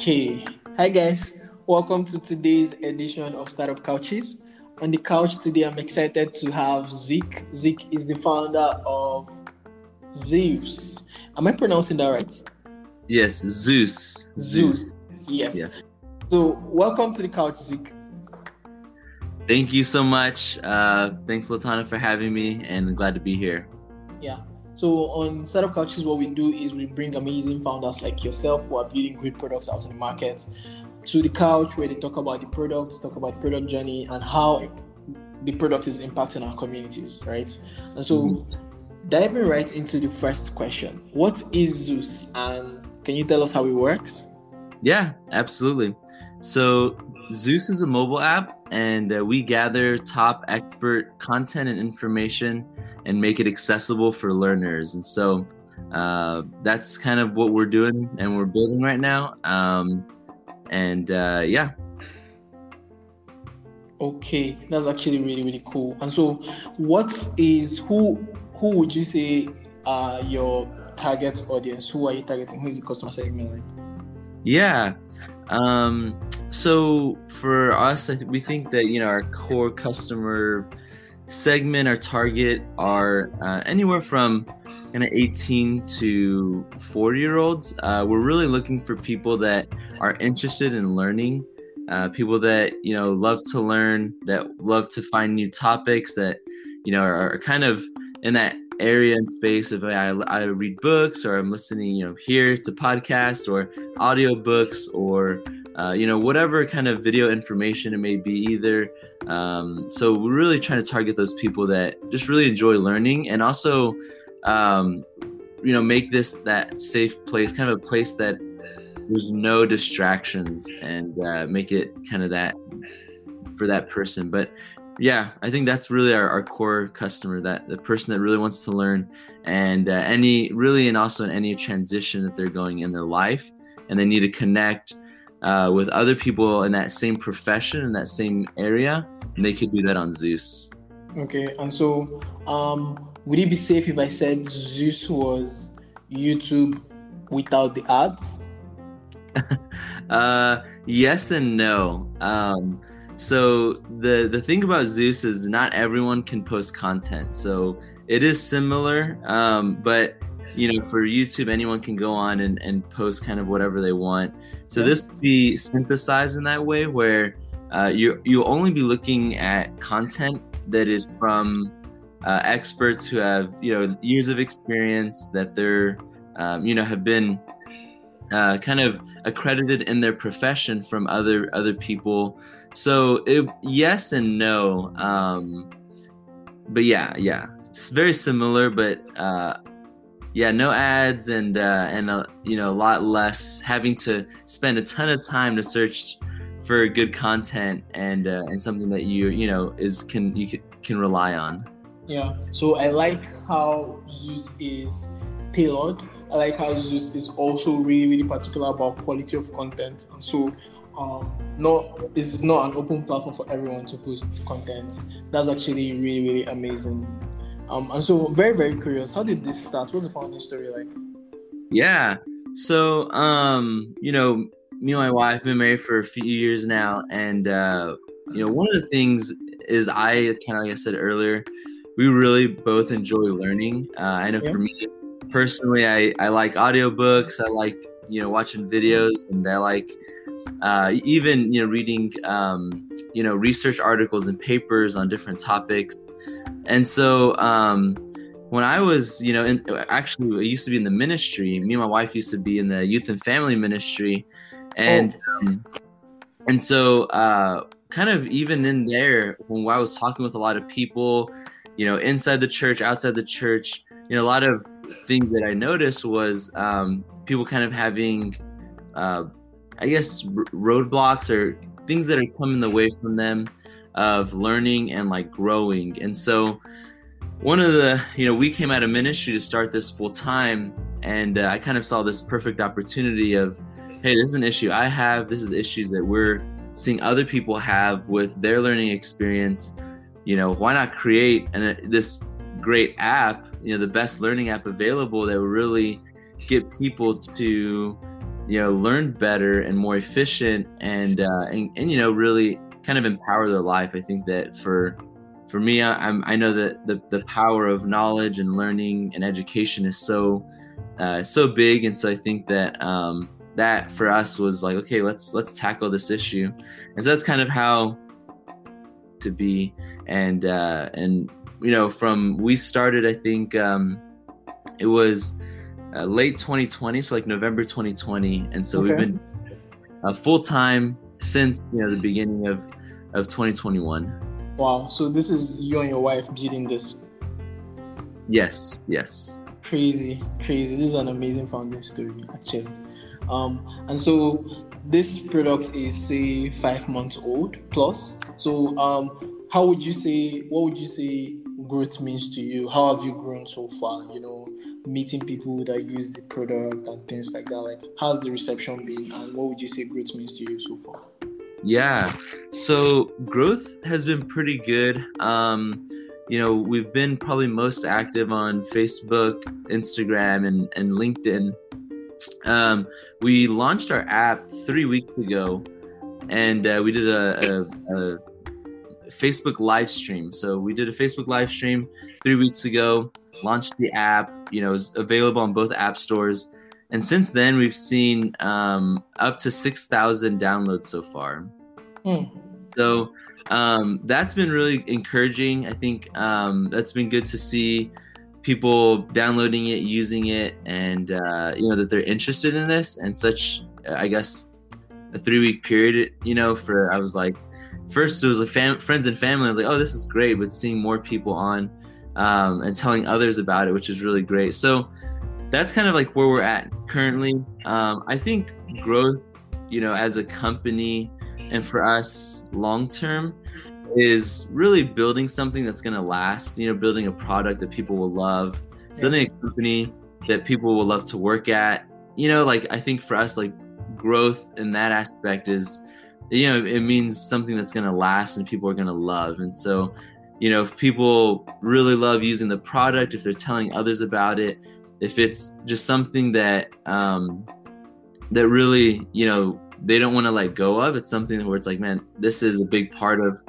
Okay. Hi, guys. Welcome to today's edition of Startup Couches. On the couch today, I'm excited to have Zeke. Zeke is the founder of Zeus. Am I pronouncing that right? Yes, Zeus. Zeus. Yes. Yes. So, welcome to the couch, Zeke. Thank you so much. Uh, thanks, Latana, for having me, and glad to be here. Yeah. So on Startup Couches, what we do is we bring amazing founders like yourself who are building great products out in the market to the couch where they talk about the product, talk about the product journey and how the product is impacting our communities, right? And so Mm-hmm. diving right into the first question, what is Zeus and can you tell us how it works? Yeah, absolutely. So, Zeus is a mobile app, and uh, we gather top expert content and information and make it accessible for learners. And so, uh, that's kind of what we're doing and we're building right now. Um, and uh, yeah, Okay, that's actually really really cool. And so, what is who who would you say are your target audience? Who are you targeting? Who is the customer segment? like? Yeah. Um, so for us, I th- we think that you know our core customer segment, our target, are uh, anywhere from kind of 18 to 40 year olds. Uh, we're really looking for people that are interested in learning, uh, people that you know love to learn, that love to find new topics, that you know are, are kind of in that area and space of I, I read books or I'm listening, you know, here to podcast or audiobooks or uh, you know whatever kind of video information it may be either. Um, so we're really trying to target those people that just really enjoy learning and also um, you know make this that safe place, kind of a place that there's no distractions and uh, make it kind of that for that person. But yeah, I think that's really our, our core customer, that the person that really wants to learn and uh, any really and also in any transition that they're going in their life and they need to connect uh, with other people in that same profession in that same area and they could do that on zeus. Okay, and so um, would it be safe if I said Zeus was YouTube without the ads? uh, yes and no. Um, so the the thing about zeus is not everyone can post content so it is similar um, but you know for youtube anyone can go on and, and post kind of whatever they want so this would be synthesized in that way where uh, you you'll only be looking at content that is from uh, experts who have you know years of experience that they're um, you know have been uh, kind of accredited in their profession from other other people. So it, yes and no um, but yeah yeah. It's very similar but uh, yeah no ads and uh, and uh, you know a lot less having to spend a ton of time to search for good content and uh, and something that you you know is can you can, rely on Yeah. So I like how Zeus is tailored. I like how Zeus is also really, really particular about quality of content. And so um not is not an open platform for everyone to post content. That's actually really, really amazing. Um and so I'm very, very curious. How did this start? What's the founding story like? Yeah. So, um, you know, me and my wife been married for a few years now, and uh, you know, one of the things is I kind of like I said earlier, we really both enjoy learning. Uh, I know Yeah. for me personally, I I like audiobooks. I like you know watching videos, and I like uh, even you know reading um, you know research articles and papers on different topics. And so um, when I was, you know, in, actually, I used to be in the ministry. Me and my wife used to be in the youth and family ministry, and um, and so uh, kind of even in there, when I was talking with a lot of people, you know, inside the church, outside the church, you know, a lot of things that I noticed was um, people kind of having, uh, I guess, r- roadblocks or things that are coming away from them of learning and like growing, and so one of the you know we came out of ministry to start this full time and uh, i kind of saw this perfect opportunity of hey this is an issue i have. This is issues that we're seeing other people have with their learning experience. You know why not create an, this great app you know the best learning app available that will really get people to you know learn better and more efficient and uh, and, and you know really kind of empower their life. I think that for for me I, am i know that the, the power of knowledge and learning and education is so uh, so big. And so i think that um, that for us was like okay let's let's tackle this issue. And so that's kind of how to be. And uh and you know from we started i think um it was uh, late 2020 so like november 2020 and so okay. we've been uh, full-time since you know the beginning of of 2021 wow so this is you and your wife building this yes yes crazy crazy this is an amazing founding story actually um, and so this product is say five months old plus. So um, how would you say? What would you say growth means to you? How have you grown so far? You know, meeting people that use the product and things like that. Like, how's the reception been, and what would you say growth means to you so far? Yeah, so growth has been pretty good. Um, you know, we've been probably most active on Facebook, Instagram, and, and LinkedIn. Um, we launched our app three weeks ago, and uh, we did a, a, a, Facebook live stream. So we did a Facebook live stream three weeks ago. Launched the app. You know, it's available on both app stores. And since then, we've seen um, up to six thousand downloads so far. Mm. So um, that's been really encouraging. I think um, that's been good to see people downloading it, using it, and uh, you know that they're interested in this. And such, I guess, a three week period. You know, for I was like, first it was like fam- friends and family. I was like, oh, this is great, but seeing more people on um, and telling others about it, which is really great. So that's kind of like where we're at currently. Um, I think growth, you know, as a company and for us long term is really building something that's going to last, you know, building a product that people will love, yeah. building a company that people will love to work at. You know, like I think for us, like growth in that aspect is, you know, it means something that's going to last and people are going to love. And so, you know, if people really love using the product, if they're telling others about it, if it's just something that, um, that really, you know, they don't want to let go of. It's something where it's like, man, this is a big part of,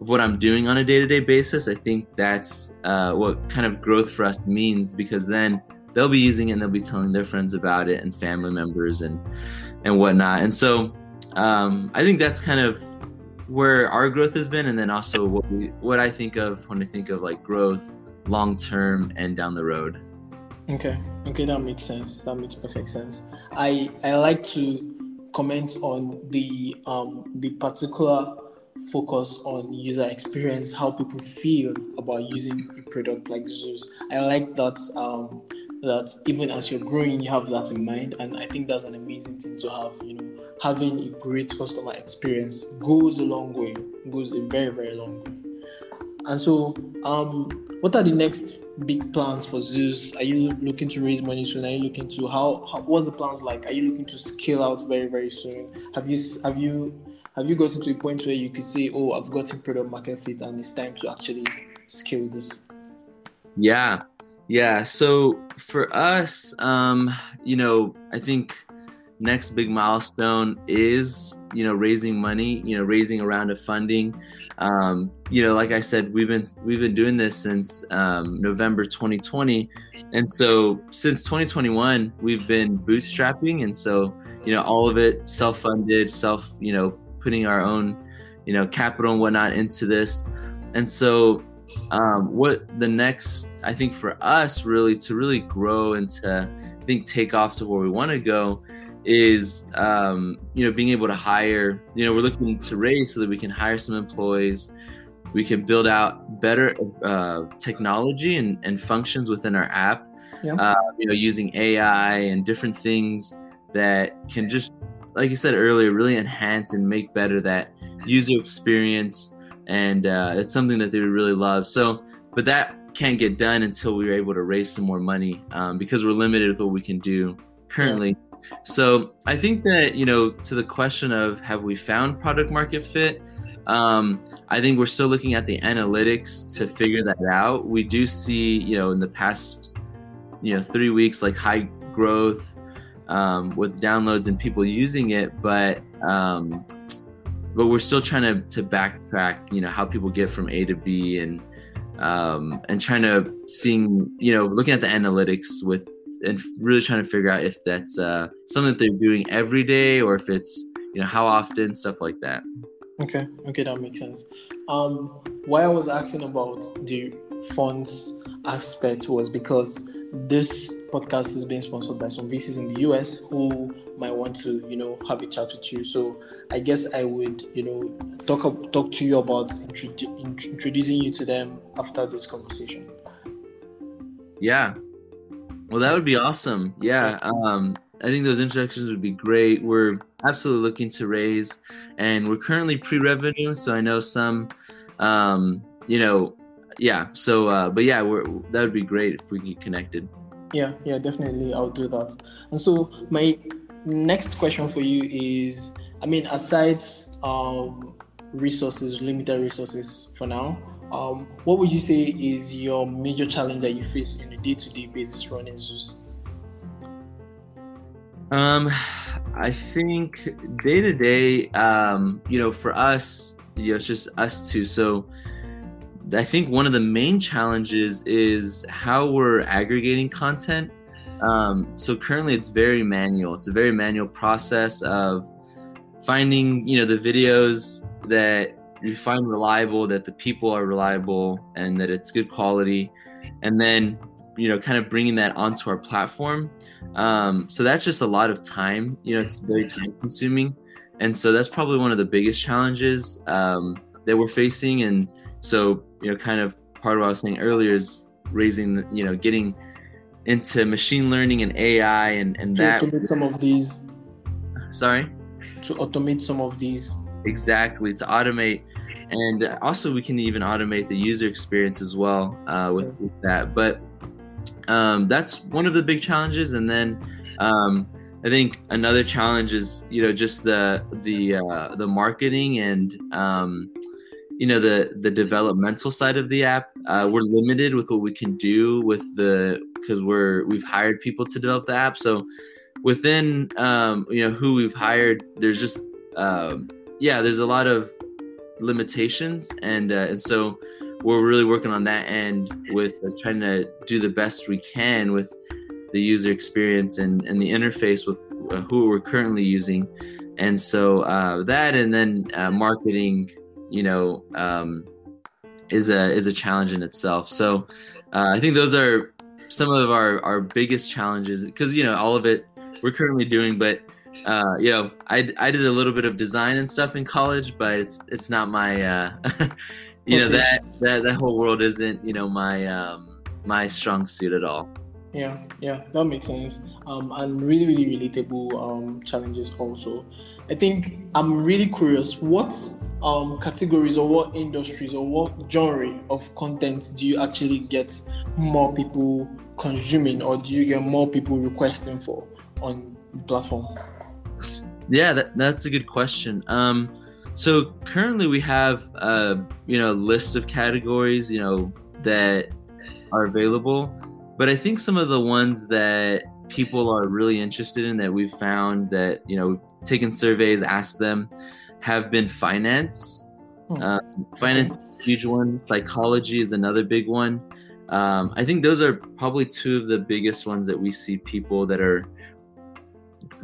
of what I'm doing on a day to day basis. I think that's uh, what kind of growth for us means because then they'll be using it and they'll be telling their friends about it and family members and and whatnot. And so um, I think that's kind of where our growth has been, and then also what we what I think of when I think of like growth long term and down the road. Okay, okay, that makes sense. That makes perfect sense. I I like to comment on the um, the particular focus on user experience, how people feel about using a product like Zeus. I like that um, that even as you're growing, you have that in mind, and I think that's an amazing thing to have. You know, having a great customer experience goes a long way, goes a very very long way. And so, um, what are the next big plans for Zeus? Are you looking to raise money soon? Are you looking to how, how what's the plans like? Are you looking to scale out very very soon? Have you have you have you gotten to a point where you could say, oh, I've gotten product market fit and it's time to actually scale this? Yeah, yeah. So for us, um, you know, I think next big milestone is you know raising money you know raising a round of funding. Um, you know like i said we've been we've been doing this since um, november 2020 and so since 2021 we've been bootstrapping. And so you know all of it self-funded self you know putting our own you know capital and whatnot into this. And so um, what the next i think for us really to really grow and to I think take off to where we want to go is um, you know being able to hire you know we're looking to raise so that we can hire some employees. We can build out better uh, technology and, and functions within our app yeah. uh, you know using ai and different things that can just like you said earlier really enhance and make better that user experience. And uh, it's something that they would really love. So but that can't get done until we're able to raise some more money um, because we're limited with what we can do currently. yeah so I think that, you know, to the question of have we found product market fit? Um, I think we're still looking at the analytics to figure that out. We do see, you know, in the past, you know, three weeks, like high growth, um, with downloads and people using it, but um, but we're still trying to to backtrack, you know, how people get from A to B and um, and trying to seeing, you know, looking at the analytics with and really trying to figure out if that's uh, something that they're doing every day or if it's you know how often stuff like that. Okay, okay, that makes sense. Um, why I was asking about the funds aspect was because this podcast is being sponsored by some VCs in the US who might want to, you know, have a chat with you. So I guess I would, you know, talk talk to you about introdu- introducing you to them after this conversation. Yeah. Well, that would be awesome. Yeah. Um, I think those introductions would be great. We're absolutely looking to raise, and we're currently pre-revenue, so I know some, um, you know, yeah. So, uh, but yeah, we're that would be great if we get connected. Yeah, yeah, definitely, I'll do that. And so, my next question for you is, I mean, aside um, resources, limited resources for now, um, what would you say is your major challenge that you face on a day-to-day basis running Zeus? Um, I think day to day, um, you know, for us, you know, it's just us two. So I think one of the main challenges is how we're aggregating content. Um, so currently it's very manual. It's a very manual process of finding, you know, the videos that you find reliable, that the people are reliable, and that it's good quality, and then you know kind of bringing that onto our platform. Um, so that's just a lot of time. You know it's very time consuming. And so that's probably one of the biggest challenges um, that we're facing. And so you know kind of part of what i was saying earlier is raising you know getting into machine learning and ai and and to that. automate some of these. Sorry? To automate some of these. Exactly to automate and also we can even automate the user experience as well uh, with, with that. But um, that's one of the big challenges. And then um, i think another challenge is you know just the the uh, the marketing and um, you know the the developmental side of the app. Uh, we're limited with what we can do with the because we're we've hired people to develop the app. So within um, you know who we've hired there's just um, yeah there's a lot of limitations and uh, and so we're really working on that end with uh, trying to do the best we can with the user experience and, and the interface with uh, who we're currently using. And so uh, that and then uh, marketing, you know, um, is a is a challenge in itself. So uh, I think those are some of our, our biggest challenges because you know all of it we're currently doing, but uh, you know I, I did a little bit of design and stuff in college, but it's it's not my uh, you know that that that whole world isn't you know my um my strong suit at all. Yeah yeah that makes sense. Um and really really relatable um challenges also. I think i'm really curious what um categories or what industries or what genre of content do you actually get more people consuming or do you get more people requesting for on the platform yeah that, that's a good question um so currently we have uh, you know a list of categories you know that are available, but I think some of the ones that people are really interested in that we've found that you know taken surveys, asked them, have been finance. Hmm. Uh, finance huge one. Psychology is another big one. Um, I think those are probably two of the biggest ones that we see people that are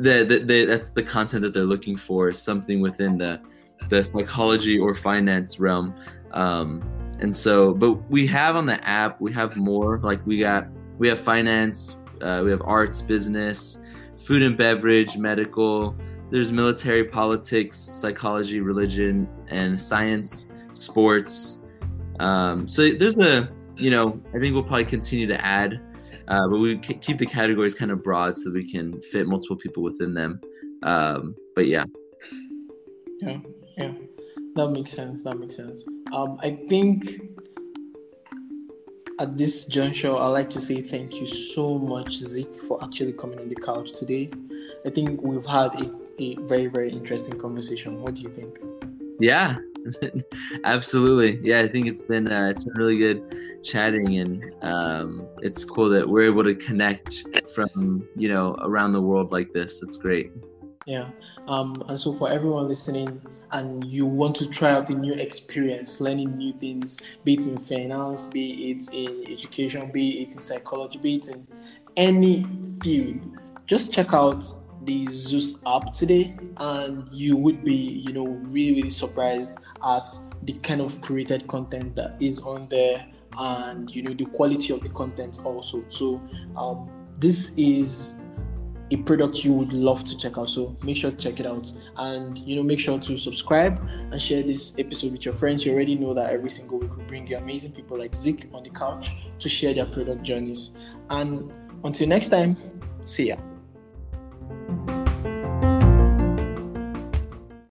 that, that, that that's the content that they're looking for is something within the the psychology or finance realm. Um, and so, but we have on the app, we have more. Like we got, we have finance, uh, we have arts, business, food and beverage, medical. There's military, politics, psychology, religion, and science, sports. Um, so there's a, you know, I think we'll probably continue to add, uh, but we keep the categories kind of broad so we can fit multiple people within them. Um, but yeah. Yeah. Yeah, that makes sense. That makes sense. Um, I think at this juncture, I'd like to say thank you so much, Zeke, for actually coming on the couch today. I think we've had a, a very, very interesting conversation. What do you think? Yeah, Absolutely, yeah. I think it's been uh, it's been really good chatting, and um, it's cool that we're able to connect from you know around the world like this. It's great. Yeah. Um, and so for everyone listening, and you want to try out the new experience, learning new things, be it in finance, be it in education, be it in psychology, be it in any field, just check out the Zeus app today, and you would be, you know, really, really surprised at the kind of created content that is on there, and you know the quality of the content also. So um, this is a product you would love to check out. So make sure to check it out and you know make sure to subscribe and share this episode with your friends. You already know that every single week we bring you amazing people like Zeke on the couch to share their product journeys. And until next time, see ya.